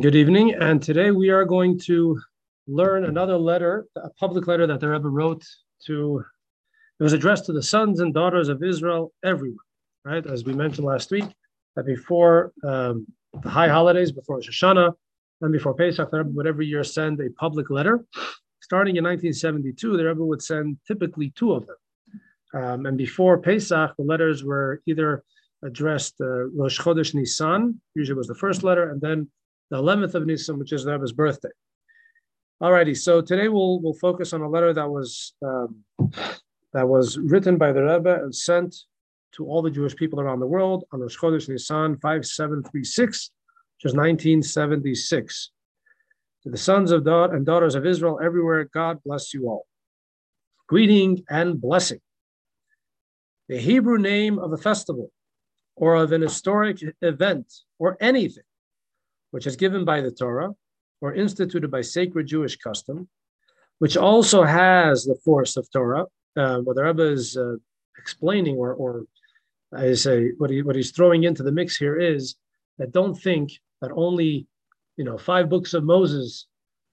Good evening, and today we are going to learn another letter, a public letter that the Rebbe wrote to. It was addressed to the sons and daughters of Israel everywhere, right? As we mentioned last week, that before um, the high holidays, before Rosh Hashanah, and before Pesach, the Rebbe would every year send a public letter. Starting in 1972, the Rebbe would send typically two of them. Um, and before Pesach, the letters were either addressed uh, Rosh Chodesh Nisan, usually was the first letter, and then the 11th of Nisan, which is the Rebbe's birthday. Alrighty, so today we'll we'll focus on a letter that was um, that was written by the Rebbe and sent to all the Jewish people around the world on Rosh Chodesh Nisan 5736, which is 1976. To the sons of God and daughters of Israel everywhere, God bless you all. Greeting and blessing. The Hebrew name of a festival or of an historic event or anything which is given by the Torah or instituted by sacred Jewish custom, which also has the force of Torah. Uh, what the Rebbe is uh, explaining, or, or I say, what, he, what he's throwing into the mix here is that don't think that only, you know, five books of Moses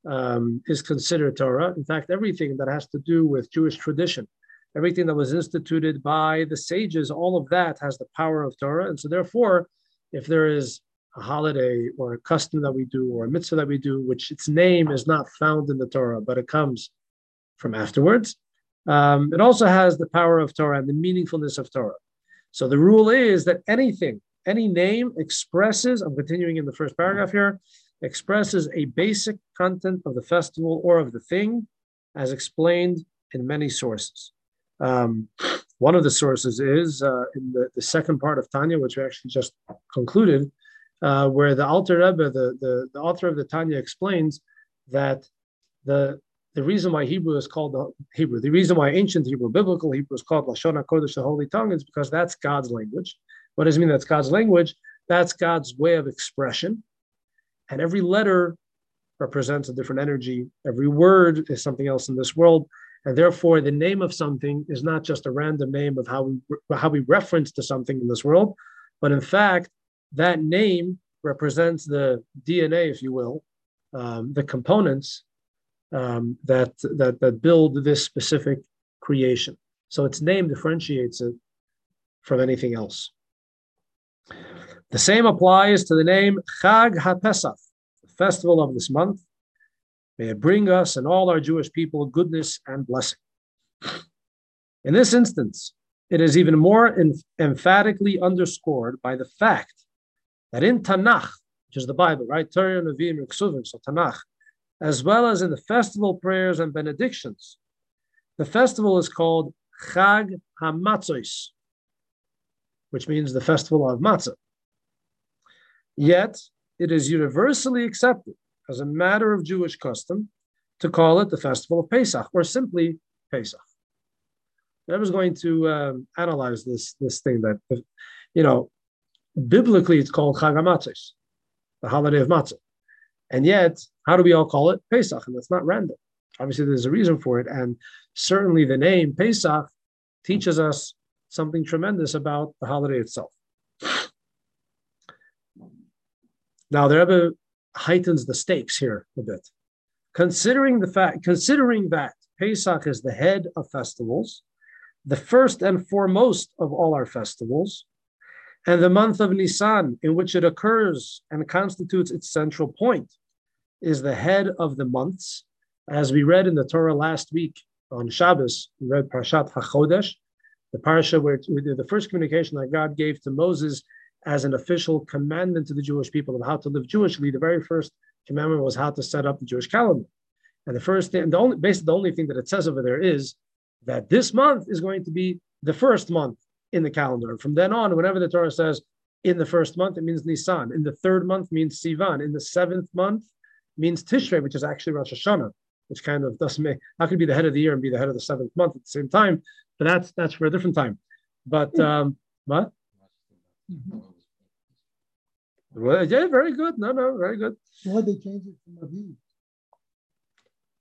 um, is considered Torah. In fact, everything that has to do with Jewish tradition, everything that was instituted by the sages, all of that has the power of Torah. And so, therefore, if there is a holiday or a custom that we do or a mitzvah that we do, which its name is not found in the Torah, but it comes from afterwards. Um, it also has the power of Torah and the meaningfulness of Torah. So the rule is that anything, any name expresses, I'm continuing in the first paragraph here, expresses a basic content of the festival or of the thing as explained in many sources. Um, one of the sources is uh, in the, the second part of Tanya, which we actually just concluded, uh, where the Alter Rebbe, the, the, the author of the Tanya, explains that the the reason why Hebrew is called the Hebrew, the reason why ancient Hebrew, biblical Hebrew is called Lashon HaKodesh, the Holy Tongue, is because that's God's language. What does it mean that's God's language? That's God's way of expression. And every letter represents a different energy. Every word is something else in this world. And therefore, the name of something is not just a random name of how we, how we reference to something in this world, but in fact, that name represents the DNA, if you will, um, the components um, that, that, that build this specific creation. So its name differentiates it from anything else. The same applies to the name Chag HaPesach, the festival of this month. May it bring us and all our Jewish people goodness and blessing. In this instance, it is even more emphatically underscored by the fact that in Tanakh, which is the Bible, right? Torah, Nevi'im, Ksuvim, so Tanakh, as well as in the festival prayers and benedictions, the festival is called Chag HaMatzos, which means the festival of matzah. Yet, it is universally accepted as a matter of Jewish custom to call it the festival of Pesach, or simply Pesach. I was going to um, analyze this this thing that, you know, Biblically, it's called Chag HaMatzos, the holiday of matzah. And yet, how do we all call it Pesach? And that's not random. Obviously, there's a reason for it. And certainly the name Pesach teaches us something tremendous about the holiday itself. Now, the Rebbe heightens the stakes here a bit. Considering the fact, considering that Pesach is the head of festivals, the first and foremost of all our festivals, and the month of Nisan, in which it occurs and constitutes its central point, is the head of the months. As we read in the Torah last week on Shabbos, we read Parshat HaChodesh, the parsha where the first communication that God gave to Moses as an official commandment to the Jewish people of how to live Jewishly. The very first commandment was how to set up the Jewish calendar. And the first thing, the only basically the only thing that it says over there is that this month is going to be the first month in the calendar. From then on, whenever the Torah says in the first month, it means Nisan. In the third month means Sivan. In the seventh month means Tishrei, which is actually Rosh Hashanah, which kind of doesn't make how could be the head of the year and be the head of the seventh month at the same time? But that's that's for a different time. But hmm. um, what? Well, yeah, very good. No, no, very good. Why they change it from Aviv?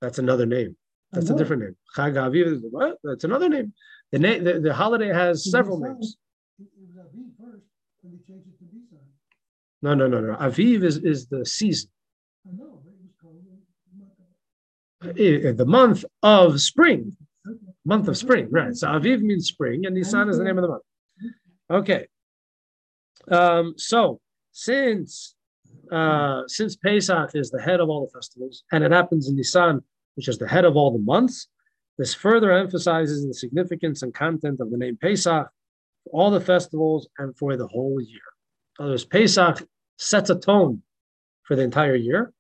That's another name. That's a different name. Chag Aviv. What? That's another name. The, name the, the holiday has several Nisan, names. It was Aviv first, they changed it to Nisan. No, no, no, no. Aviv is, is the season. I know, but it was called the month. Uh, eh, eh, month of spring. Okay. Month of spring, right. So Aviv means spring, and Nisan is the name of the month. Okay. Um, so since uh, since Pesach is the head of all the festivals, and it happens in Nisan, which is the head of all the months, this further emphasizes the significance and content of the name Pesach for all the festivals and for the whole year. In other words, Pesach sets a tone for the entire year.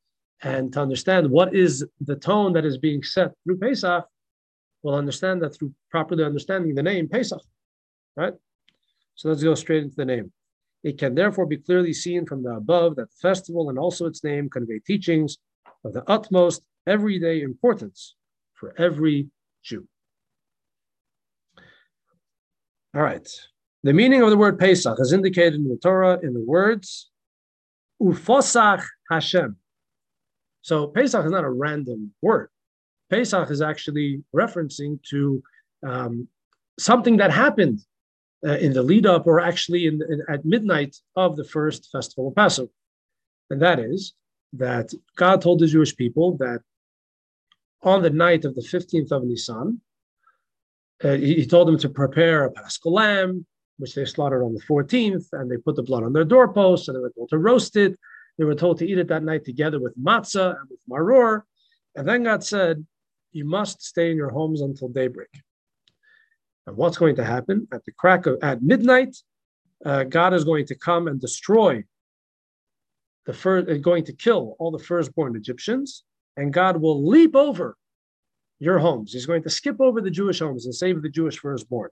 And to understand what is the tone that is being set through Pesach, we'll understand that through properly understanding the name Pesach, right? So let's go straight into the name. It can therefore be clearly seen from the above that the festival and also its name convey teachings of the utmost everyday importance for every Jew. All right. The meaning of the word Pesach is indicated in the Torah in the words Ufosach Hashem. So Pesach is not a random word. Pesach is actually referencing to um, something that happened uh, in the lead up or actually in, in, at midnight of the first festival of Passover. And that is that God told the Jewish people that on the night of the 15th of Nisan, uh, he, he, told them to prepare a paschal lamb, which they slaughtered on the 14th, and they put the blood on their doorposts, and they were told to roast it. They were told to eat it that night together with matzah and with maror. And then God said, You must stay in your homes until daybreak. And what's going to happen at the crack of at midnight? Uh, God is going to come and destroy the first, uh, going to kill all the firstborn Egyptians, and God will leap over your homes. He's going to skip over the Jewish homes and save the Jewish firstborn.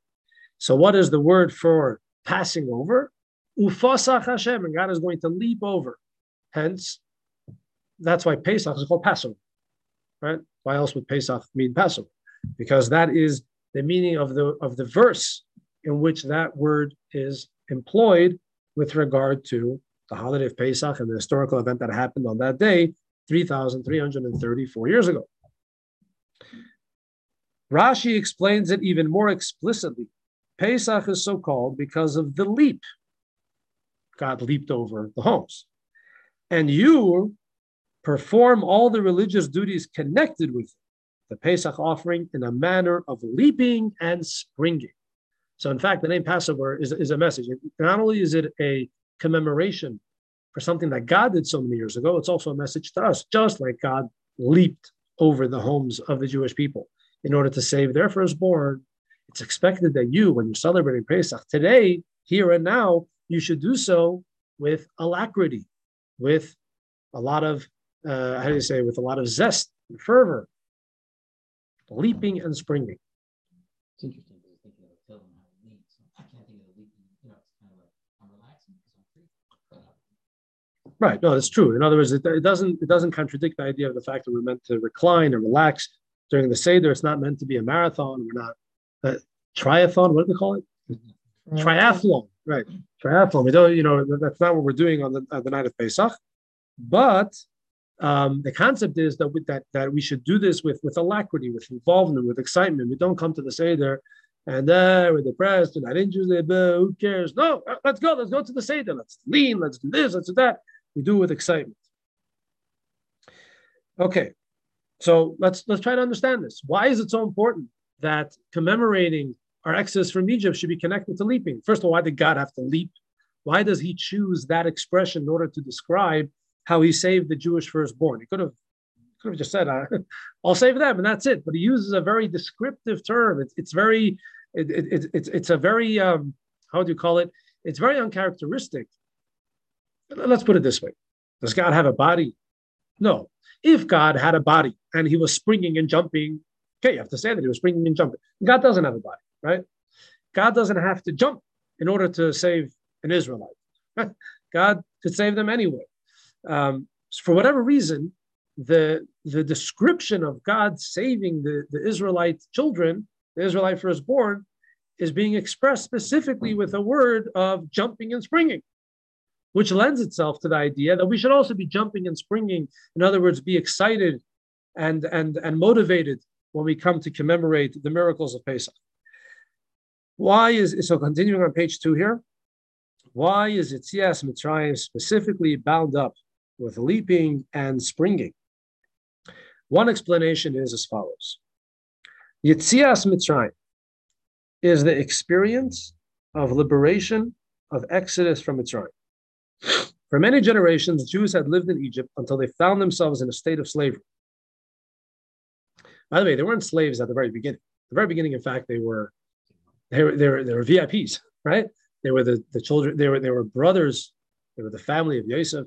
So, what is the word for passing over? Ufasach Hashem, and God is going to leap over. Hence, that's why Pesach is called Passover, right? Why else would Pesach mean Passover? Because that is the meaning of the of the verse in which that word is employed with regard to the holiday of Pesach and the historical event that happened on that day, 3,334 years ago. Rashi explains it even more explicitly. Pesach is so called because of the leap. God leaped over the homes. And you perform all the religious duties connected with the Pesach offering in a manner of leaping and springing. So, in fact, the name Passover is, is a message. Not only is it a commemoration for something that God did so many years ago, it's also a message to us, just like God leaped over the homes of the Jewish people in order to save their firstborn. It's expected that you, when you're celebrating Pesach today, here and now, you should do so with alacrity, with a lot of, uh, how do you say, with a lot of zest and fervor, leaping and springing. It's interesting because thinking of a film how it leaps. I can't think of the leaping, you know, it's kind of like I'm relaxing because I'm free. Right. No, that's true. In other words, it, it, doesn't it doesn't contradict the idea of the fact that we're meant to recline and relax during the Seder. It's not meant to be a marathon. We're not a triathlon. What do they call it? Mm-hmm. Triathlon. Right. Triathlon. We don't, you know, that's not what we're doing on the, on the night of Pesach. But um, the concept is that, with that that we should do this with with alacrity, with involvement, with excitement. We don't come to the Seder and uh, we're depressed and I didn't use it, who cares? No, uh, let's go, let's go to the Seder, let's lean, let's do this, let's do that. We do it with excitement. Okay, so let's let's try to understand this. Why is it so important that commemorating our exodus from Egypt should be connected to leaping? First of all, why did God have to leap? Why does he choose that expression in order to describe how he saved the Jewish firstborn. He could have could have just said, "I'll save them," and that's it. But he uses a very descriptive term. It's it's very it, it, it's it's a very um, how do you call it? It's very uncharacteristic. Let's put it this way: Does God have a body? No. If God had a body and he was springing and jumping, okay, you have to say that he was springing and jumping. God doesn't have a body, right? God doesn't have to jump in order to save an Israelite. God could save them anyway um, for whatever reason, the the description of God saving the, the Israelite children, the Israelite firstborn, is being expressed specifically with a word of jumping and springing, which lends itself to the idea that we should also be jumping and springing. In other words, be excited and and and motivated when we come to commemorate the miracles of Pesach. Why is so? Continuing on page two here, why is Yitzias Mitzrayim specifically bound up with leaping and springing. One explanation is as follows Yitzias Mitzrayim is the experience of liberation of exodus from Mitzrayim. For many generations, Jews had lived in Egypt until they found themselves in a state of slavery. By the way, they weren't slaves at the very beginning. At the very beginning, in fact, they were they were they were, they were VIPs, right? They were the, the children, they were they were brothers, they were the family of Yosef,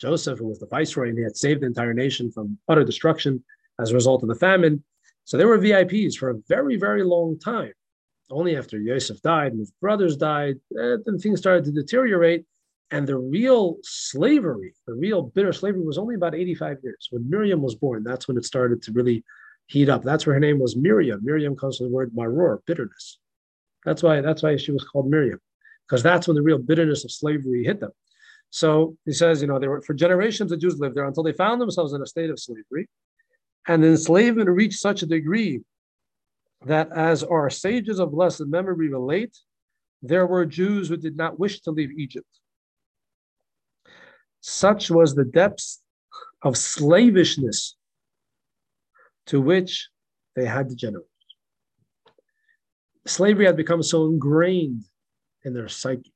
Joseph, who was the viceroy, and he had saved the entire nation from utter destruction as a result of the famine. So they were VIPs for a very, very long time. Only after Yosef died and his brothers died, eh, then things started to deteriorate. And the real slavery, the real bitter slavery, was only about 85 years. When Miriam was born, that's when it started to really heat up. That's where her name was Miriam. Miriam comes from the word maror, bitterness. That's why that's why she was called Miriam, because that's when the real bitterness of slavery hit them. So he says, you know, they were for generations the Jews lived there until they found themselves in a state of slavery. And the enslavement reached such a degree that, as our sages of blessed memory relate, there were Jews who did not wish to leave Egypt. Such was the depths of slavishness to which they had degenerated. Slavery had become so ingrained in their psyche.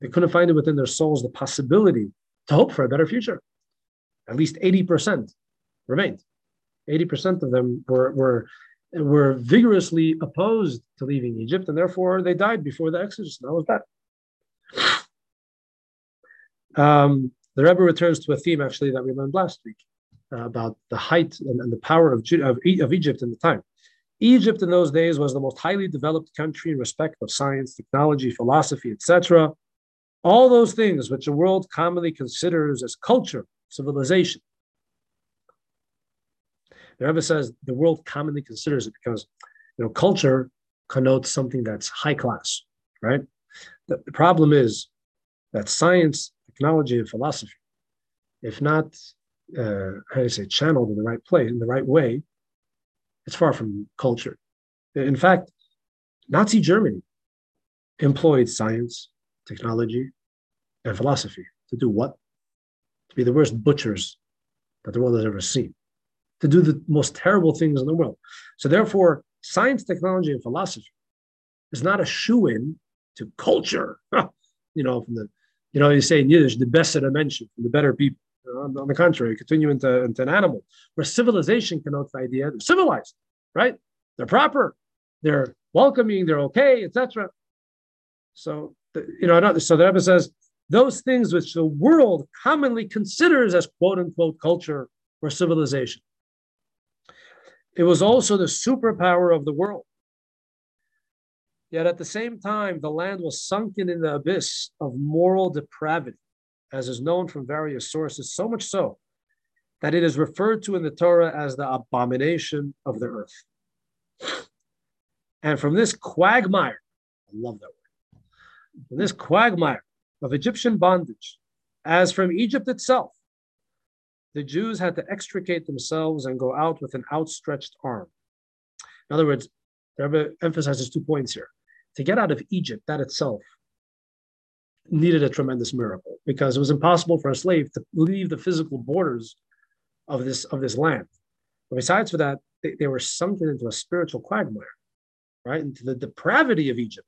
They couldn't find it within their souls the possibility to hope for a better future. At least 80% remained. 80% of them were, were, were vigorously opposed to leaving Egypt, and therefore they died before the Exodus. And that was that. Um, the Rebbe returns to a theme actually that we learned last week uh, about the height and, and the power of, of, of Egypt in the time. Egypt in those days was the most highly developed country in respect of science, technology, philosophy, etc. All those things which the world commonly considers as culture, civilization. The Rebbe says the world commonly considers it because you know culture connotes something that's high class, right? The, the problem is that science, technology, and philosophy, if not uh, how do you say channeled in the right place, in the right way, it's far from culture. In fact, Nazi Germany employed science, technology, and philosophy to do what? To be the worst butchers that the world has ever seen to do the most terrible things in the world. So therefore, science, technology, and philosophy is not a shoe in to culture. you know, from the, you know, you say in Yiddish, the best I mentioned, the better people. On, on the contrary, continue into, into an animal, where civilization connotes the idea they're civilized, right? They're proper, they're welcoming, they're okay, etc. So, you know, so the Rebbe says those things which the world commonly considers as quote unquote culture or civilization it was also the superpower of the world. Yet at the same time, the land was sunken in the abyss of moral depravity, as is known from various sources, so much so that it is referred to in the Torah as the abomination of the earth. And from this quagmire, I love that word, from this quagmire of Egyptian bondage, as from Egypt itself, the Jews had to extricate themselves and go out with an outstretched arm. In other words, the Rebbe emphasizes two points here. To get out of Egypt, that itself needed a tremendous miracle because it was impossible for a slave to leave the physical borders of this of this land. But besides for that, they, they were sunken into a spiritual quagmire, right? Into the depravity of Egypt.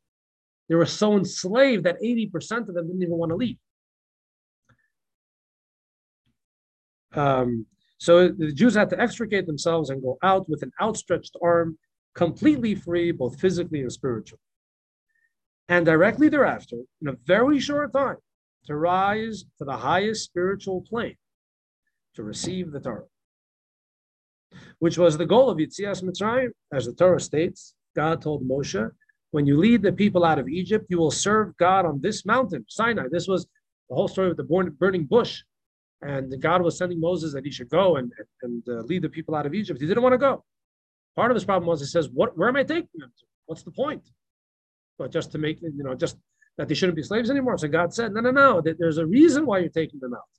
They were so enslaved that 80% of them didn't even want to leave. Um, so the Jews had to extricate themselves and go out with an outstretched arm, completely free, both physically and spiritually. And directly thereafter, in a very short time, to rise to the highest spiritual plane, to receive the Torah, which was the goal of Yitzias Mitzrayim, as the Torah states. God told Moshe, "When you lead the people out of Egypt, you will serve God on this mountain, Sinai." This was the whole story with the burning bush and God was sending Moses that he should go and, and uh, lead the people out of Egypt. He didn't want to go. Part of his problem was he says, "What? Where am I taking them to? What's the point?" But just to make you know, just that they shouldn't be slaves anymore. So God said, "No, no, no. There's a reason why you're taking them out.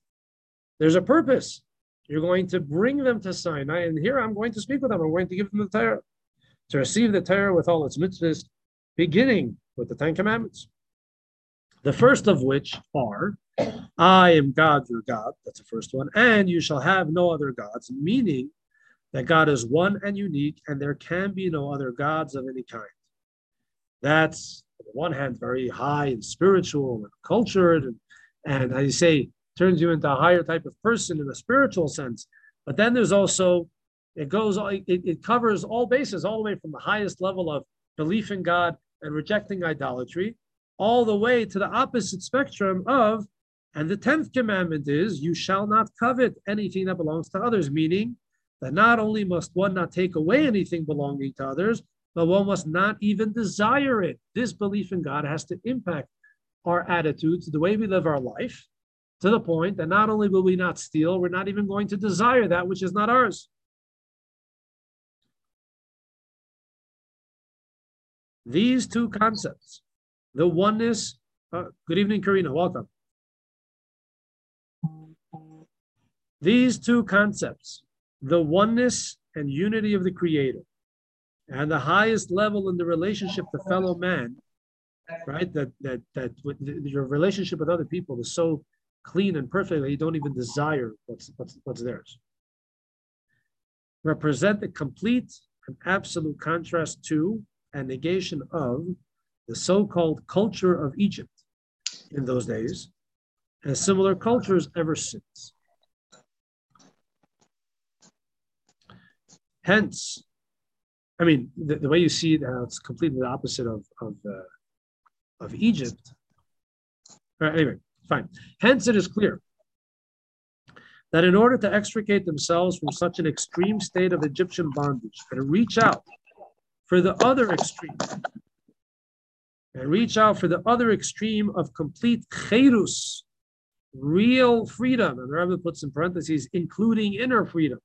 There's a purpose. You're going to bring them to Sinai, and here I'm going to speak with them. I'm going to give them the Torah, to receive the Torah with all its mitzvahs, beginning with the Ten Commandments." The first of which are, I am God, your God. That's the first one. And you shall have no other gods, meaning that God is one and unique, and there can be no other gods of any kind. That's, on the one hand, very high and spiritual and cultured, and, and as you say, turns you into a higher type of person in a spiritual sense. But then there's also, it goes, it, it covers all bases, all the way from the highest level of belief in God and rejecting idolatry, all the way to the opposite spectrum of, and the 10th commandment is, you shall not covet anything that belongs to others, meaning that not only must one not take away anything belonging to others, but one must not even desire it. This belief in God has to impact our attitudes, the way we live our life, to the point that not only will we not steal, we're not even going to desire that which is not ours. These two concepts, the oneness, uh, good evening, Karina, welcome. These two concepts, the oneness and unity of the Creator, and the highest level in the relationship to fellow man, right? That that that your relationship with other people is so clean and perfect that you don't even desire what's what's what's theirs. Represent the complete and absolute contrast to and negation of the so-called culture of Egypt in those days, and similar cultures ever since. Hence, I mean, the, the way you see it, uh, it's completely the opposite of of, uh, of Egypt. Right, anyway, fine. Hence, it is clear that in order to extricate themselves from such an extreme state of Egyptian bondage and reach out for the other extreme, and reach out for the other extreme of complete cherus, real freedom, and the Rebbe puts in parentheses, including inner freedom.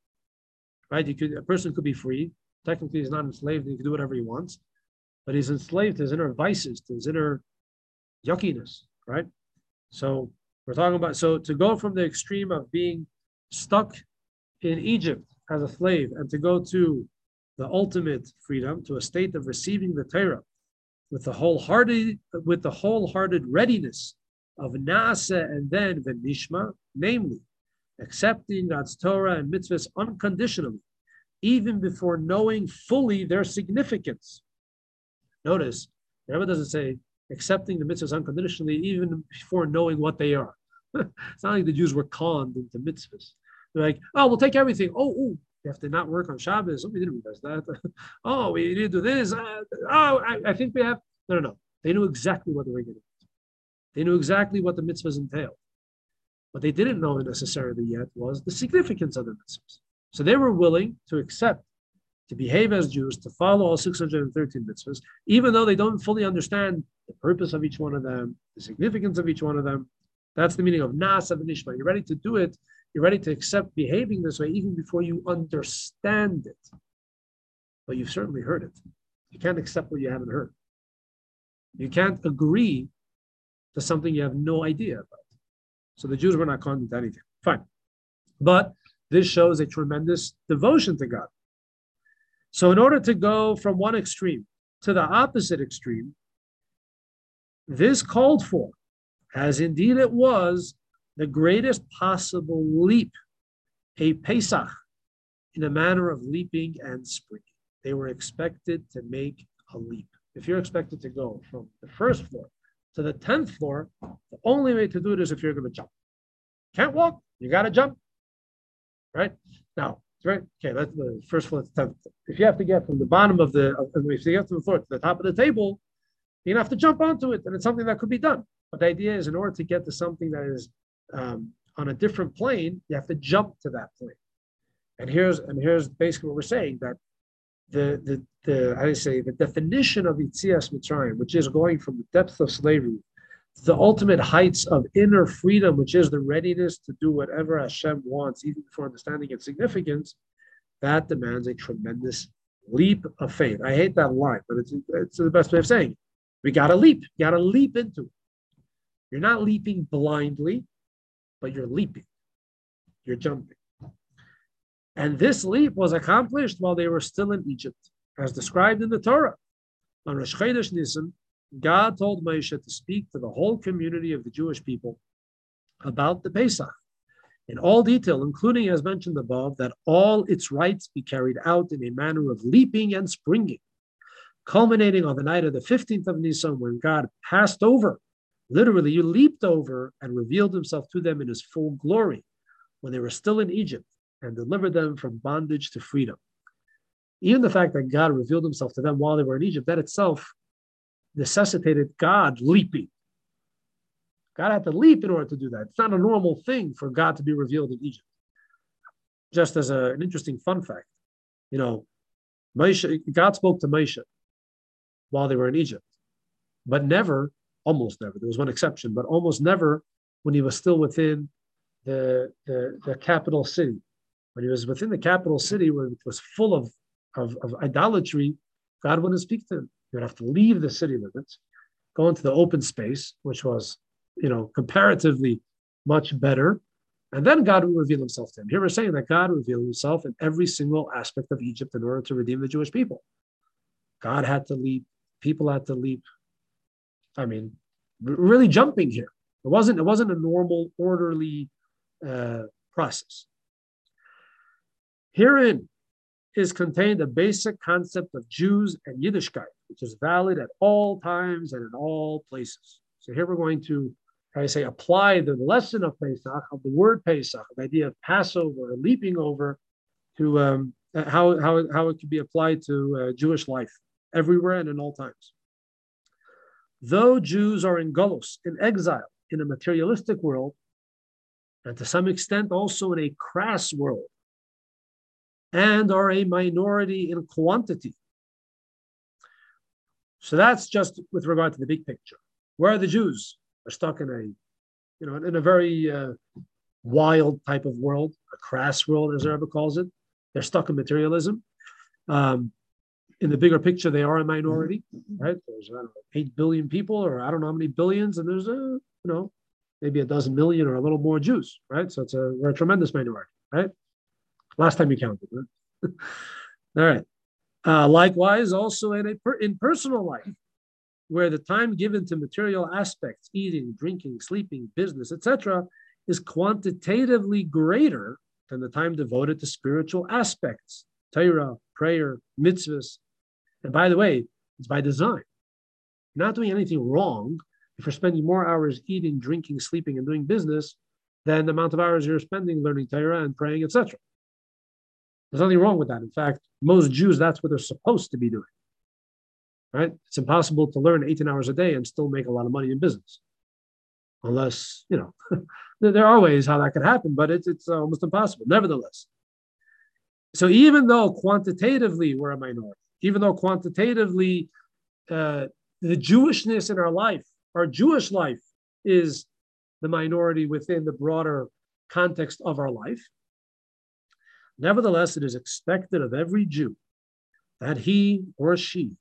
Right? You could a person could be free, Technically, he's not enslaved. He can do whatever he wants, but he's enslaved to his inner vices, to his inner yuckiness, right? So we're talking about so to go from the extreme of being stuck in Egypt as a slave and to go to the ultimate freedom, to a state of receiving the Torah with the wholehearted with the wholehearted readiness of Na'aseh and then Venishma, namely accepting God's Torah and mitzvahs unconditionally even before knowing fully their significance. Notice, the Rebbe doesn't say accepting the mitzvahs unconditionally, even before knowing what they are. it's not like the Jews were conned into mitzvahs. They're like, oh, we'll take everything. Oh, oh you have to not work on Shabbos. Oh, we didn't realize that. oh, we need to do this. Uh, oh, I, I, think we have. No, no, no. They knew exactly what they were getting. They knew exactly what the mitzvahs entailed. What they didn't know necessarily yet was the significance of the mitzvahs. So they were willing to accept, to behave as Jews, to follow all 613 mitzvahs, even though they don't fully understand the purpose of each one of them, the significance of each one of them. That's the meaning of Na'aseh Nishma. You're ready to do it. You're ready to accept behaving this way even before you understand it. But you've certainly heard it. You can't accept what you haven't heard. You can't agree to something you have no idea about. So the Jews were not conned to anything. Fine. But this shows a tremendous devotion to God. So, in order to go from one extreme to the opposite extreme, this called for, as indeed it was, the greatest possible leap, a Pesach, in a manner of leaping and springing. They were expected to make a leap. If you're expected to go from the first floor to the 10th floor, the only way to do it is if you're going to jump. Can't walk, you got to jump right? Now, right? Okay, that's the first floor. If you have to get from the bottom of the, if you get to the floor to the top of the table, you have to jump onto it, and it's something that could be done. But the idea is, in order to get to something that is um, on a different plane, you have to jump to that plane. And here's and here's basically what we're saying that the the the how do you say the definition of Yitzias Mitzrayim, which is going from the depth of slavery the ultimate heights of inner freedom, which is the readiness to do whatever Hashem wants, even before understanding its significance, that demands a tremendous leap of faith. I hate that line, but it's, it's the best way of saying it. We got to leap. You got to leap into it. You're not leaping blindly, but you're leaping. You're jumping. And this leap was accomplished while they were still in Egypt, as described in the Torah. On Rosh Chodesh Nisan, God told Moshe to speak to the whole community of the Jewish people about the Pesach in all detail, including as mentioned above, that all its rites be carried out in a manner of leaping and springing, culminating on the night of the 15th of Nisan when God passed over, literally, he leaped over and revealed himself to them in his full glory when they were still in Egypt and delivered them from bondage to freedom. Even the fact that God revealed himself to them while they were in Egypt, that itself necessitated God leaping God had to leap in order to do that. It's not a normal thing for God to be revealed in Egypt. Just as a, an interesting fun fact, you know, Moshe, God spoke to Moshe while they were in Egypt, but never, almost never. There was one exception, but almost never when he was still within the, the, the capital city. When he was within the capital city, where it was full of, of, of idolatry, God wouldn't speak to him. He would have to leave the city limits, go into the open space, which was you know, comparatively much better. And then God would reveal himself to him. Here we're saying that God revealed himself in every single aspect of Egypt in order to redeem the Jewish people. God had to leap, people had to leap. I mean, really jumping here. It wasn't, it wasn't a normal, orderly uh, process. Herein is contained the basic concept of Jews and Yiddishkeit, which is valid at all times and in all places. So here we're going to I say apply the lesson of Pesach, of the word Pesach, the idea of Passover leaping over, to um, how, how, how it could be applied to uh, Jewish life everywhere and in all times. Though Jews are in Golos, in exile, in a materialistic world, and to some extent also in a crass world, and are a minority in quantity. So that's just with regard to the big picture. Where are the Jews? are stuck in a, you know, in a very uh, wild type of world, a crass world, as Rebbe calls it. They're stuck in materialism. Um, in the bigger picture, they are a minority, right? There's know, eight billion people, or I don't know how many billions, and there's a, you know, maybe a dozen million or a little more Jews, right? So it's a we're a tremendous minority, right? Last time you counted, right? All right. Uh, likewise, also in a per, in personal life, where the time given to material aspects, eating, drinking, sleeping, business, etc., is quantitatively greater than the time devoted to spiritual aspects, Torah, prayer, mitzvahs. And by the way, it's by design. You're not doing anything wrong if you're spending more hours eating, drinking, sleeping, and doing business than the amount of hours you're spending learning Torah and praying, etc. There's nothing wrong with that. In fact, most Jews, that's what they're supposed to be doing right? It's impossible to learn 18 hours a day and still make a lot of money in business. Unless, you know, there are ways how that could happen, but it's, it's almost impossible, nevertheless. So even though quantitatively we're a minority, even though quantitatively uh, the Jewishness in our life, our Jewish life is the minority within the broader context of our life, nevertheless, it is expected of every Jew that he or she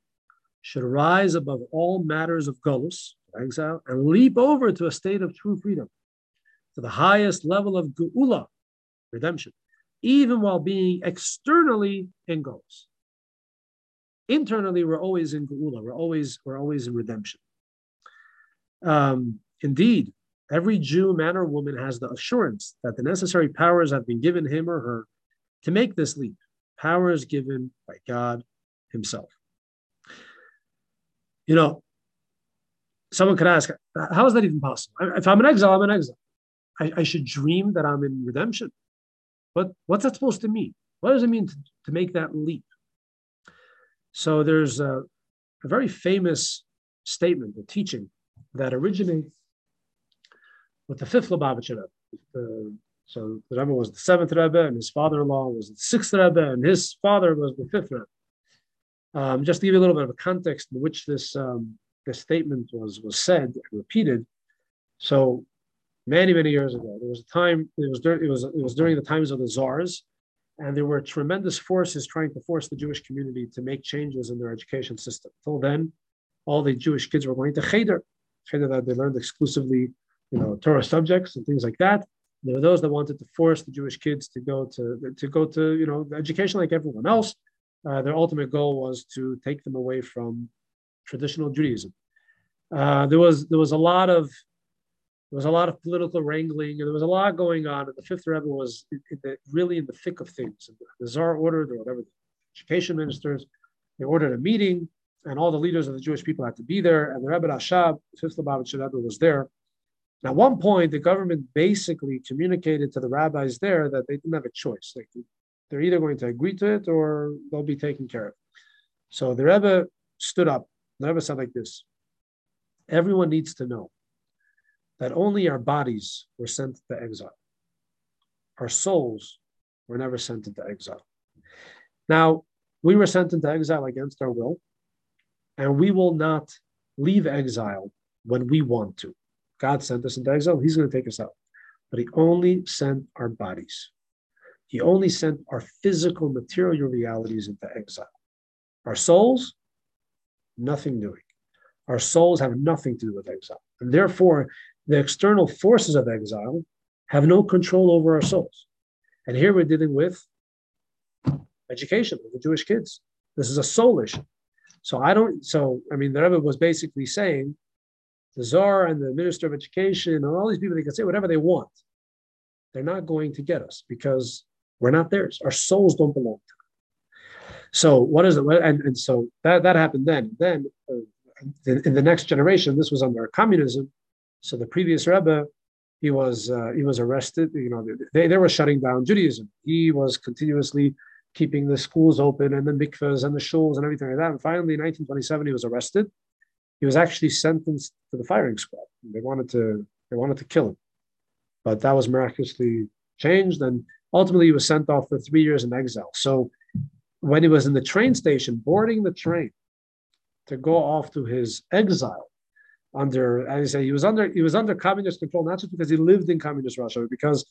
should rise above all matters of Golus, exile, and leap over to a state of true freedom, to the highest level of Geula, redemption, even while being externally in Golus. Internally, we're always in Geula, we're always, we're always in redemption. Um, indeed, every Jew, man or woman has the assurance that the necessary powers have been given him or her to make this leap. Power is given by God Himself. You know, someone could ask, how is that even possible? If I'm an exile, I'm an exile. I, I should dream that I'm in redemption. But what's that supposed to mean? What does it mean to, to make that leap? So there's a, a very famous statement, a teaching that originates with the fifth Lubavitcher Rebbe. So the Rebbe was the seventh Rebbe, and his father-in-law was the sixth Rebbe, and his father was the fifth Rebbe. Um, just to give you a little bit of a context in which this um, this statement was was said and repeated. So many many years ago, there was a time. It was during it was it was during the times of the czars, and there were tremendous forces trying to force the Jewish community to make changes in their education system. Till then, all the Jewish kids were going to cheder, cheder that they learned exclusively, you know, Torah subjects and things like that. There were those that wanted to force the Jewish kids to go to to go to you know education like everyone else uh, their ultimate goal was to take them away from traditional Judaism. Uh, there was there was a lot of There was a lot of political wrangling, and there was a lot going on. And the fifth Rebbe was in the, really in the thick of things. The Czar ordered, or whatever, the education ministers, they ordered a meeting, and all the leaders of the Jewish people had to be there. And the Rebbe Rashab, the fifth Lubavitcher Rebbe, was there. At one point, the government basically communicated to the rabbis there that they didn't have a choice. Like they're either going to agree to it or they'll be taken care of. So the Rebbe stood up. The Rebbe said like this: Everyone needs to know that only our bodies were sent to exile. Our souls were never sent into exile. Now, we were sent into exile against our will, and we will not leave exile when we want to. God sent us into exile, He's going to take us out. But He only sent our bodies. He only sent our physical, material realities into exile. Our souls, nothing doing. Our souls have nothing to do with exile. And therefore, the external forces of exile have no control over our souls. And here we're dealing with education of the Jewish kids. This is a soul issue. So I don't, so I mean, the Rebbe was basically saying the czar and the minister of education and all these people, they can say whatever they want. They're not going to get us because we're not theirs. Our souls don't belong to them. So what is it? And, and so that, that happened then. Then uh, in, in the next generation, this was under communism so the previous Rebbe, he was uh, he was arrested. You know, they, they were shutting down Judaism. He was continuously keeping the schools open and the mikvahs and the shuls and everything like that. And finally, in 1927, he was arrested. He was actually sentenced to the firing squad. They wanted to they wanted to kill him, but that was miraculously changed. And ultimately, he was sent off for three years in exile. So when he was in the train station, boarding the train to go off to his exile, under, as I say, he was under he was under communist control, not just because he lived in communist Russia, but because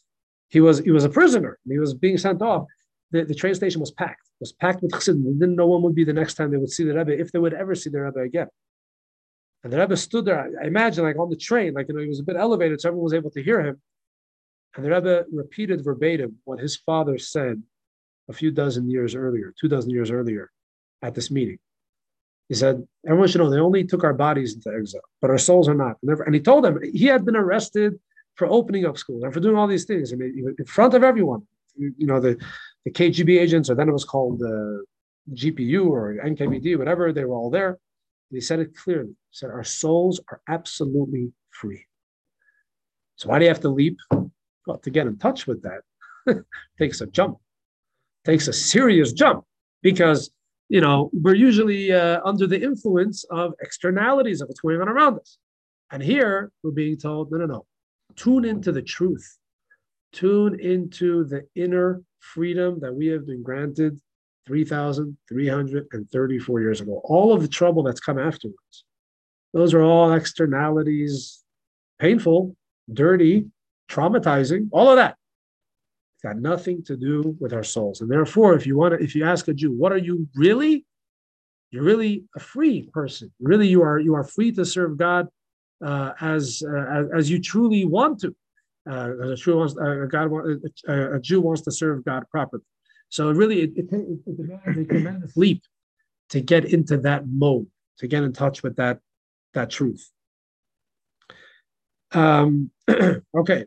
he was he was a prisoner. He was being sent off. The, the train station was packed. It was packed with chassidim. They didn't know when would be the next time they would see the Rebbe, if they would ever see the Rebbe again. And the Rebbe stood there. I imagine, like on the train, like you know, he was a bit elevated, so everyone was able to hear him. And the Rebbe repeated verbatim what his father said a few dozen years earlier, two dozen years earlier, at this meeting. He said, everyone should know they only took our bodies into exile, but our souls are not. And he told them he had been arrested for opening up schools and for doing all these things. I mean, in front of everyone, you know, the, the KGB agents, or then it was called the GPU or NKVD, whatever, they were all there. And he said it clearly. Said, Our souls are absolutely free. So why do you have to leap? Well, to get in touch with that takes a jump, takes a serious jump because you know, we're usually uh, under the influence of externalities of what's going on around us. And here we're being told, no, no, no, tune into the truth, tune into the inner freedom that we have been granted 3,334 years ago. All of the trouble that's come afterwards, those are all externalities, painful, dirty, traumatizing, all of that got nothing to do with our souls. And therefore, if you want to, if you ask a Jew, what are you really? You're really a free person. Really, you are you are free to serve God uh, as, uh, as, as you truly want to. Uh, a Jew wants uh, God a, a, Jew wants to serve God properly. So really, it, it, it demands a tremendous leap to get into that mode, to get in touch with that that truth. Um, okay,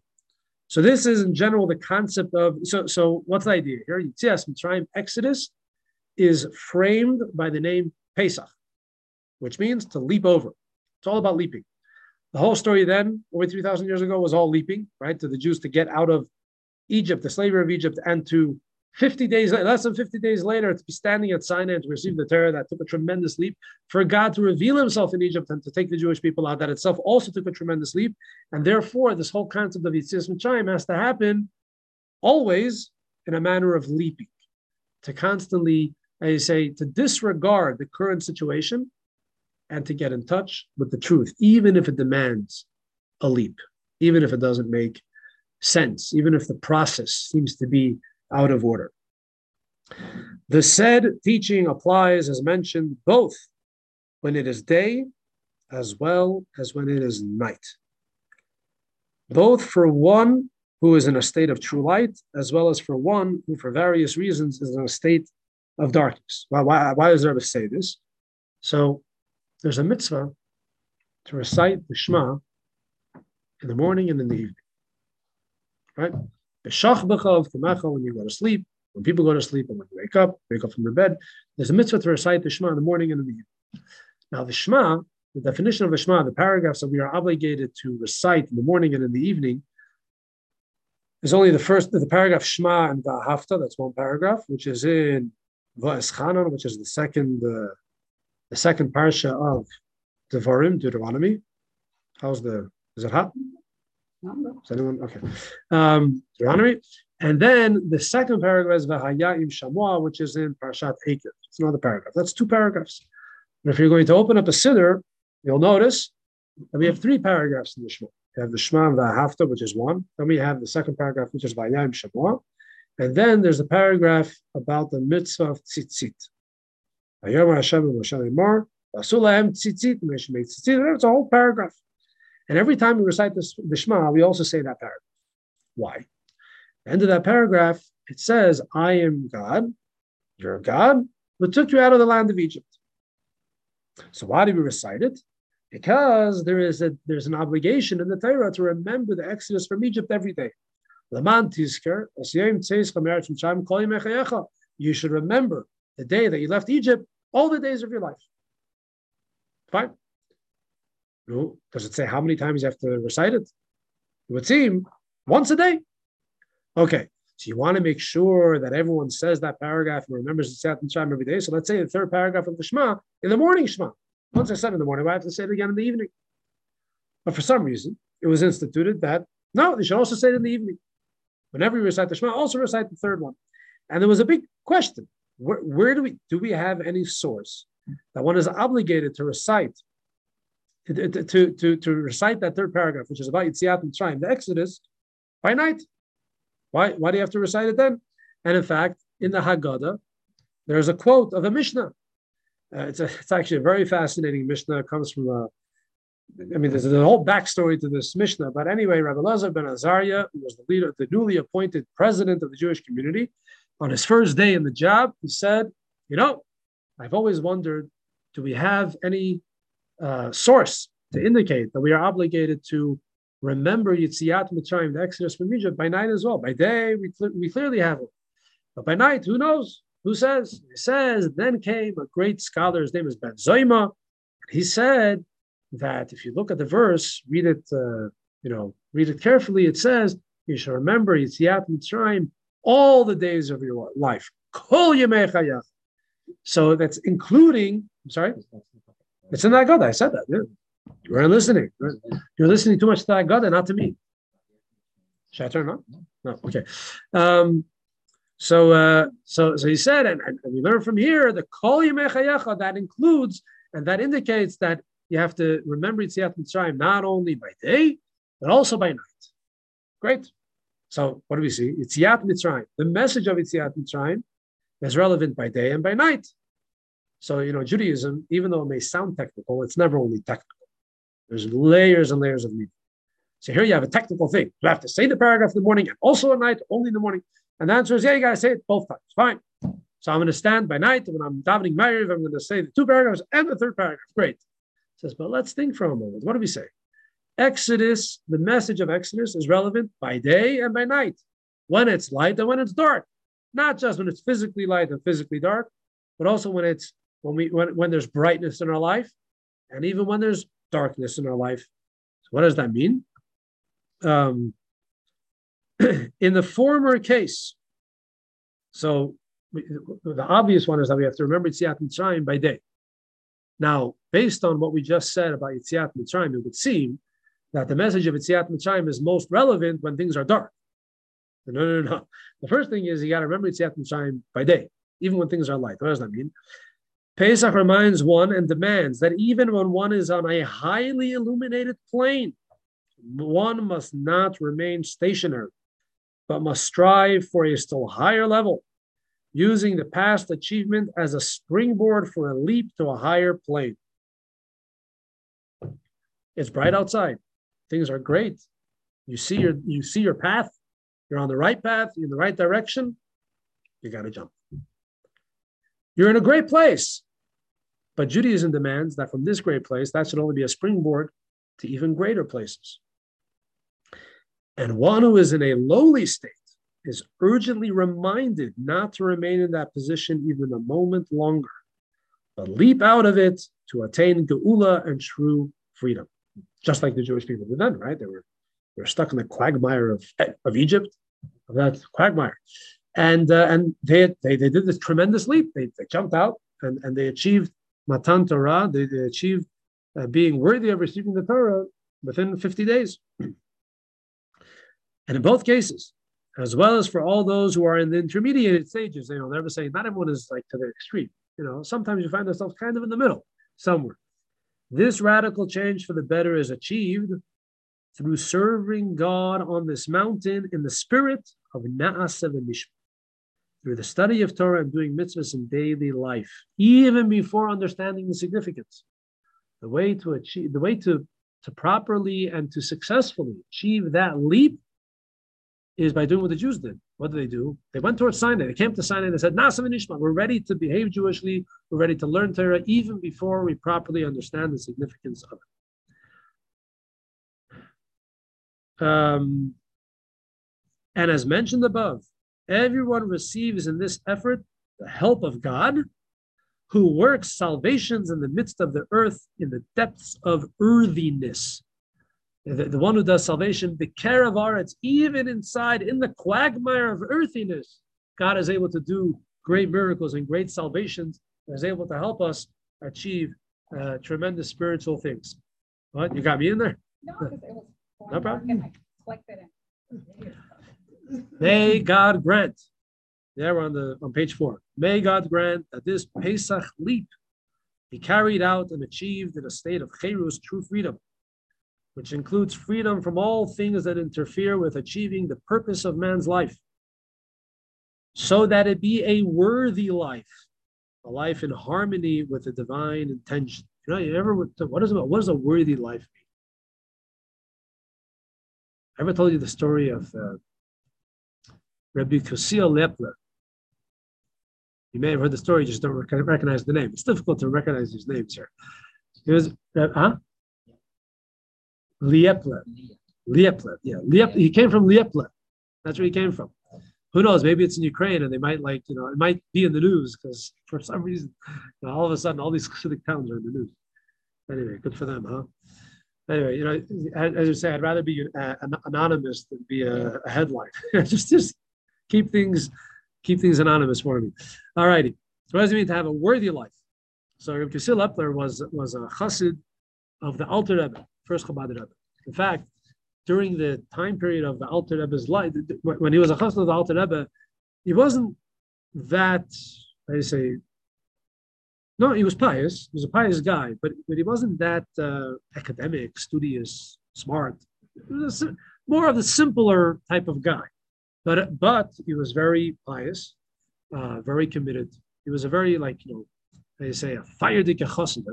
so this is in general the concept of so so what's the idea here? Yitzias Mitzrayim Exodus is framed by the name Pesach, which means to leap over. It's all about leaping. The whole story then, over 3,000 years ago, was all leaping, right? To the Jews to get out of Egypt, the slavery of Egypt, and to 50 days, less than 50 days later, to be standing at Sinai and to receive the Torah, that took a tremendous leap. For God to reveal himself in Egypt and to take the Jewish people out, that itself also took a tremendous leap. And therefore, this whole concept of Yitzias Mitzrayim has to happen always in a manner of leaping, to constantly, as I say, to disregard the current situation and to get in touch with the truth, even if it demands a leap, even if it doesn't make sense, even if the process seems to be out of order. The said teaching applies, as mentioned, both when it is day as well as when it is night. Both for one who is in a state of true light, as well as for one who, for various reasons, is in a state of darkness. Why, why, why does the Rebbe say this? So there's a mitzvah to recite the Shema in the morning and in the evening. Right? When you go to sleep, when people go to sleep, and when you wake up, wake up from your bed, there's a mitzvah to recite the Shema in the morning and in the evening. Now, the Shema, the definition of the Shema, the paragraphs that we are obligated to recite in the morning and in the evening, is only the first, the paragraph Shema and Hafta, that's one paragraph, which is in Va'eschanan, which is the second, uh, the second parsha of Devarim, Deuteronomy. How's the, is it hot? Is anyone okay? Um, Deuteronomy, and then the second paragraph is Vehaya Im Shamoa, which is in Parashat Eikev. It's another paragraph. That's two paragraphs. And if you're going to open up a siddur, you'll notice that we have three paragraphs in the Shema. We have the Shema and the Hafta, which is one. Then we have the second paragraph, which is Vehaya Im Shamoa. And then there's a paragraph about the mitzvah of tzitzit. It's a whole paragraph. And every time we recite this, the we also say that paragraph. Why? The end of that paragraph, it says, I am God, you're God, who took you out of the land of Egypt. So why do we recite it? Because there is a there's an obligation in the Torah to remember the Exodus from Egypt every day. You should remember the day that you left Egypt, all the days of your life. Fine. No, does it say how many times you have to recite it? It would seem once a day. Okay, so you want to make sure that everyone says that paragraph and remembers the Satan Shema every day. So let's say the third paragraph of the Shema in the morning Shema. Once I said in the morning, I have to say it again in the evening. But for some reason, it was instituted that no, they should also say it in the evening. Whenever you recite the Shema, also recite the third one. And there was a big question: where, where do we do we have any source that one is obligated to recite to, to, to, recite that third paragraph, which is about Yitziat Mitzrayim, the Exodus, by night? Why, why do you have to recite it then? And in fact, in the Haggadah, there's a quote of a Mishnah. Uh, it's, a, it's actually a very fascinating Mishnah. It comes from a, I mean, there's a whole backstory to this Mishnah. But anyway, Rabbi Elazar ben Azariah, who was the leader, the newly appointed president of the Jewish community, on his first day in the job, he said, You know, I've always wondered, do we have any uh, source to indicate that we are obligated to remember Yitziat Mitzrayim, the Exodus from Egypt, by night as well. By day, we, cl- we clearly have it. But by night, who knows? Who says? He says, then came a great scholar, his name is Ben Zoma. He said that if you look at the verse, read it, uh, you know, read it carefully, it says, you should remember Yitziat Mitzrayim all the days of your life. Kol So that's including, I'm sorry? It's in that God. I said that. Yeah. You weren't listening. You're listening too much to that God and not to me. Should I turn on? No. Okay. Um, so, uh, so, so he said, and, and we learn from here the kol yemei chayecha that includes and that indicates that you have to remember Yitziat Mitzrayim not only by day but also by night. Great. So, what do we see? Yitziat Mitzrayim. The message of Yitziat Mitzrayim is relevant by day and by night. So, you know, Judaism, even though it may sound technical, it's never only technical. There's layers and layers of meaning. So here you have a technical thing. You have to say the paragraph in the morning and also at night, only in the morning. And the answer is, yeah, you got to say it both times. Fine. So I'm going to stand by night when I'm davening Ma'ariv, I'm going to say the two paragraphs and the third paragraph. Great. says, but let's think for a moment. What do we say? Exodus, the message of Exodus is relevant by day and by night, when it's light and when it's dark. Not just when it's physically light and physically dark, but also when it's when we when, when there's brightness in our life, and even when there's darkness in our life. So what does that mean? Um, in the former case, so the obvious one is that we have to remember Yitziat Mitzrayim by day. Now, based on what we just said about Yitziat Mitzrayim, it would seem that the message of Yitziat Mitzrayim is most relevant when things are dark. No, no, no. The first thing is you got to remember Yitziat Mitzrayim by day, even when things are light. What does that mean? Pesach reminds one and demands that even when one is on a highly illuminated plane, one must not remain stationary, but must strive for a still higher level, using the past achievement as a springboard for a leap to a higher plane. It's bright outside. Things are great. You see your you see your path. You're on the right path, you're in the right direction. You got to jump. You're in a great place. But Judaism demands that from this great place, that should only be a springboard to even greater places. And one who is in a lowly state is urgently reminded not to remain in that position even a moment longer, but leap out of it to attain geula and true freedom. Just like the Jewish people had then, right? They were, they were stuck in the quagmire of, of Egypt, of that quagmire. And, uh, and they, they, they did this tremendous leap. They, they jumped out and, and they achieved Matan Torah, they, they achieved uh, being worthy of receiving the Torah within 50 days. and in both cases, as well as for all those who are in the intermediate stages, you know, they're saying not everyone is like to the extreme. You know, sometimes you find yourself kind of in the middle somewhere. This radical change for the better is achieved through serving God on this mountain in the spirit of Na'aseh and through the study of Torah and doing mitzvahs in daily life, even before understanding the significance. The way to achieve, the way to, to properly and to successfully achieve that leap is by doing what the Jews did. What did they do? They went towards Sinai. They came to Sinai and they said, Na'aseh and Nishma, we're ready to behave Jewishly. We're ready to learn Torah even before we properly understand the significance of it. Um, and as mentioned above, everyone receives in this effort the help of God, who works salvations in the midst of the earth in the depths of earthiness the, the one who does salvation, the care of Aretz, even inside in the quagmire of earthiness, God is able to do great miracles and great salvations, and is able to help us achieve uh, tremendous spiritual things. What you got me in there? No, because it was. No problem. in. May God grant. There on the on page four. May God grant that this Pesach leap be carried out and achieved in a state of cherus, true freedom, which includes freedom from all things that interfere with achieving the purpose of man's life, so that it be a worthy life, a life in harmony with the divine intention. You know, you ever what is what does a worthy life mean? I ever told you the story of uh, Rabbi Kusiel Liepler? You may have heard the story, just don't recognize the name. It's difficult to recognize these names here. He was, uh, huh? Liepler. Liepler, yeah. Liep, he came from Liepler. That's where he came from. Who knows? Maybe it's in Ukraine and they might like, you know, it might be in the news because for some reason, you know, all of a sudden, all these specific towns are in the news. Anyway, good for them, huh? Anyway, you know, as you say, I'd rather be uh, anonymous than be a, a headline. just, just keep things, keep things anonymous for me. All righty. So what does it mean to have a worthy life? So Rabbi Kusiel Liepler was was a chassid of the Alter Rebbe first Chabad Rebbe. In fact, during the time period of the Alter Rebbe's life, when he was a chassid of the Alter Rebbe, he wasn't that, I say, no, he was pious. He was a pious guy, but, but he wasn't that uh, academic, studious, smart. He was a, more of the simpler type of guy. But but he was very pious, uh, very committed. He was a very like you know, they say a fire chassid.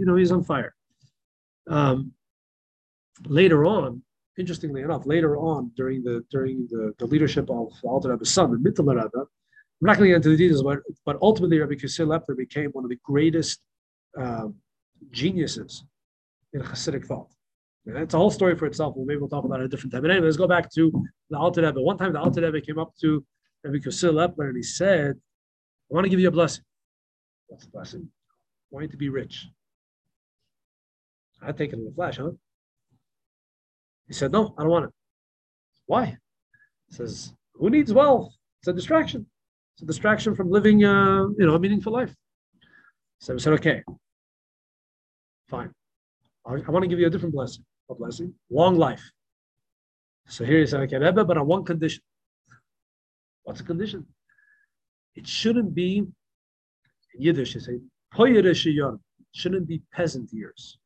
You know, he's on fire. Um, later on, interestingly enough, later on during the during the, the leadership of Alter Rebbe's son, the Mittler Rebbe, I'm not going to get into the details, but, but ultimately Rabbi Kusiel became one of the greatest uh, geniuses in Hasidic thought. That's a whole story for itself. Well, maybe we'll talk about it a different time. But anyway, let's go back to the Alter Rebbe. One time the Alter Rebbe came up to Rabbi Kusiel Liepler and he said, I want to give you a blessing. What's the blessing? I want you to be rich. I'd take it in a flash, huh? He said, No, I don't want it. Why? He says, Who needs wealth? It's a distraction. It's a distraction from living uh, you know, a meaningful life. So we said, Okay, fine. I, I want to give you a different blessing. A blessing? Long life. So here he said, Okay, Rebbe, but on one condition. What's the condition? It shouldn't be, in Yiddish, you say, shouldn't be peasant years.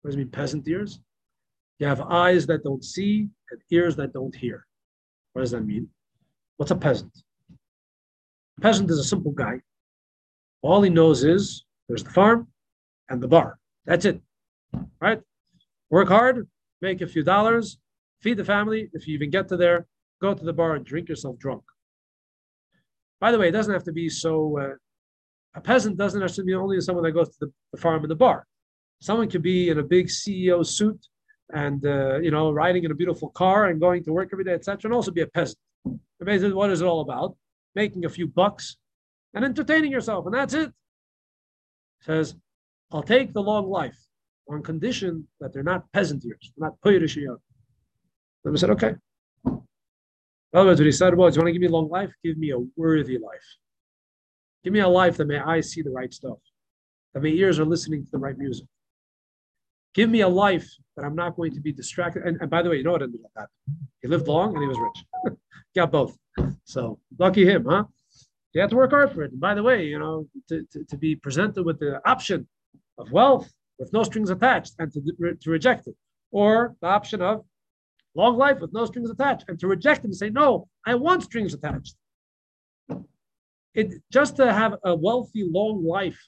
What does it mean, peasant years? You have eyes that don't see and ears that don't hear. What does that mean? What's a peasant? A peasant is a simple guy. All he knows is there's the farm and the bar. That's it. Right? Work hard, make a few dollars, feed the family. If you even get to there, go to the bar and drink yourself drunk. By the way, it doesn't have to be so. Uh, a peasant doesn't have to be only someone that goes to the, the farm and the bar. Someone could be in a big CEO suit and uh, you know riding in a beautiful car and going to work every day, etc., and also be a peasant. Basically, what is it all about? Making a few bucks and entertaining yourself, and that's it. Says, I'll take the long life on condition that they're not peasant they're not Poyerishiyot. Then said, okay. In other words, what he said was, you want to give me a long life? Give me a worthy life. Give me a life that may I see the right stuff, that my ears are listening to the right music. Give me a life that I'm not going to be distracted. And, and by the way, you know what ended up happening? He lived long and he was rich. Got both. So lucky him, huh? You have to work hard for it. And by the way, you know, to, to, to be presented with the option of wealth with no strings attached and to, to reject it, or the option of long life with no strings attached, and to reject it and say, no, I want strings attached. It just to have a wealthy, long life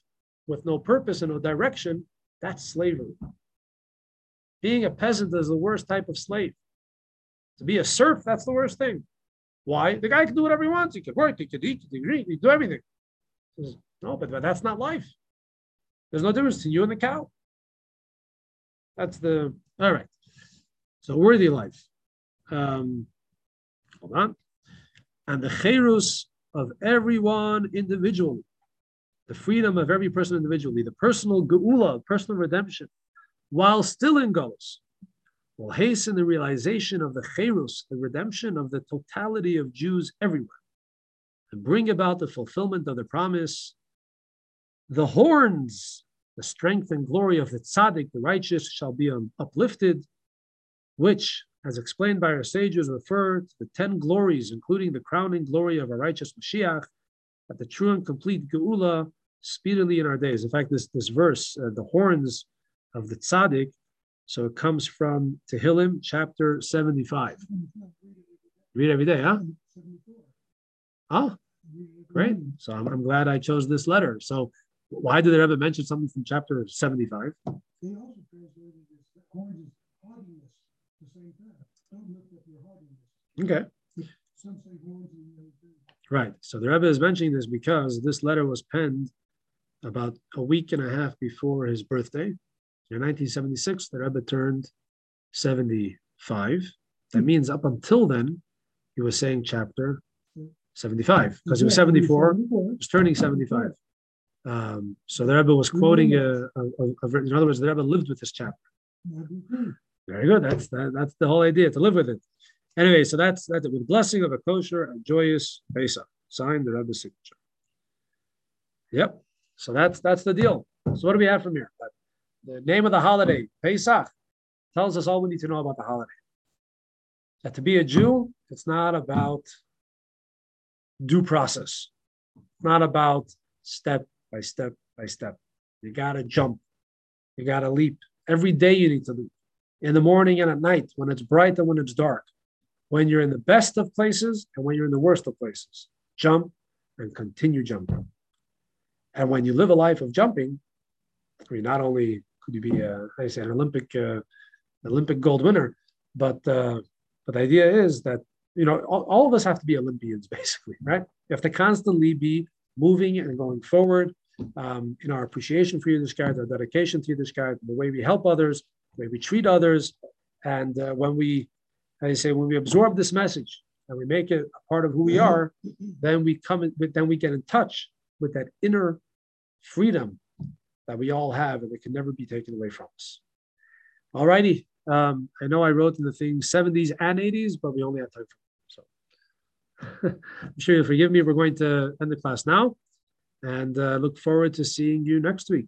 with no purpose and no direction, that's slavery. Being a peasant is the worst type of slave. To be a serf, that's the worst thing. Why? The guy can do whatever he wants. He can work, he can eat, he can drink, he can do everything. No, but, but that's not life. There's no difference between you and the cow. That's the all right. So worthy life. Um, hold on. And the cherus of everyone individually, the freedom of every person individually, the personal geula, personal redemption, while still in Golos, will hasten the realization of the cherus, the redemption of the totality of Jews everywhere, and bring about the fulfillment of the promise. The horns, the strength and glory of the tzaddik, the righteous, shall be um, uplifted, which, as explained by our sages, refer to the ten glories, including the crowning glory of a righteous Mashiach, at the true and complete geula speedily in our days. In fact, this this verse, uh, the horns of the tzaddik, so it comes from Tehillim, chapter 75. Read every day, huh? Oh, great. So I'm, I'm glad I chose this letter. So why did it ever mention something from chapter 75? They also translated this, horns is haughtiness, the same thing. Don't lift up your haughtiness. Okay. Some say horns and the other thing. Right. So the Rebbe is mentioning this because this letter was penned about a week and a half before his birthday. In 1976, the Rebbe turned 75. That hmm. means up until then, he was saying chapter 75 because he was 74, he was turning 75. Um, so the Rebbe was quoting a, a, a, a- in other words, the Rebbe lived with this chapter. Very good. That's that, that's the whole idea to live with it. Anyway, so that's that with blessing of a kosher and joyous Pesach. Signed the Rebbe's signature. Yep. So that's that's the deal. So what do we have from here? The name of the holiday, Pesach, tells us all we need to know about the holiday. That to be a Jew, it's not about due process, not about step by step by step. You gotta jump, you gotta leap. Every day you need to leap. In the morning and at night, when it's bright and when it's dark, when you're in the best of places and when you're in the worst of places. Jump and continue jumping. And when you live a life of jumping, I mean, not only could you be a, I say, an Olympic, uh, Olympic gold winner, but uh, but the idea is that you know all, all of us have to be Olympians, basically, right? You have to constantly be moving and going forward um, in our appreciation for you, this Yiddishkeit, our dedication to you, this Yiddishkeit, the way we help others, the way we treat others, and uh, when we, as I say, when we absorb this message and we make it a part of who we are, then we come, in, then we get in touch with that inner freedom that we all have and it can never be taken away from us. All righty. Um, I know I wrote in the thing 70s and 80s, but we only have time for so I'm sure you'll forgive me. We're going to end the class now and uh, look forward to seeing you next week.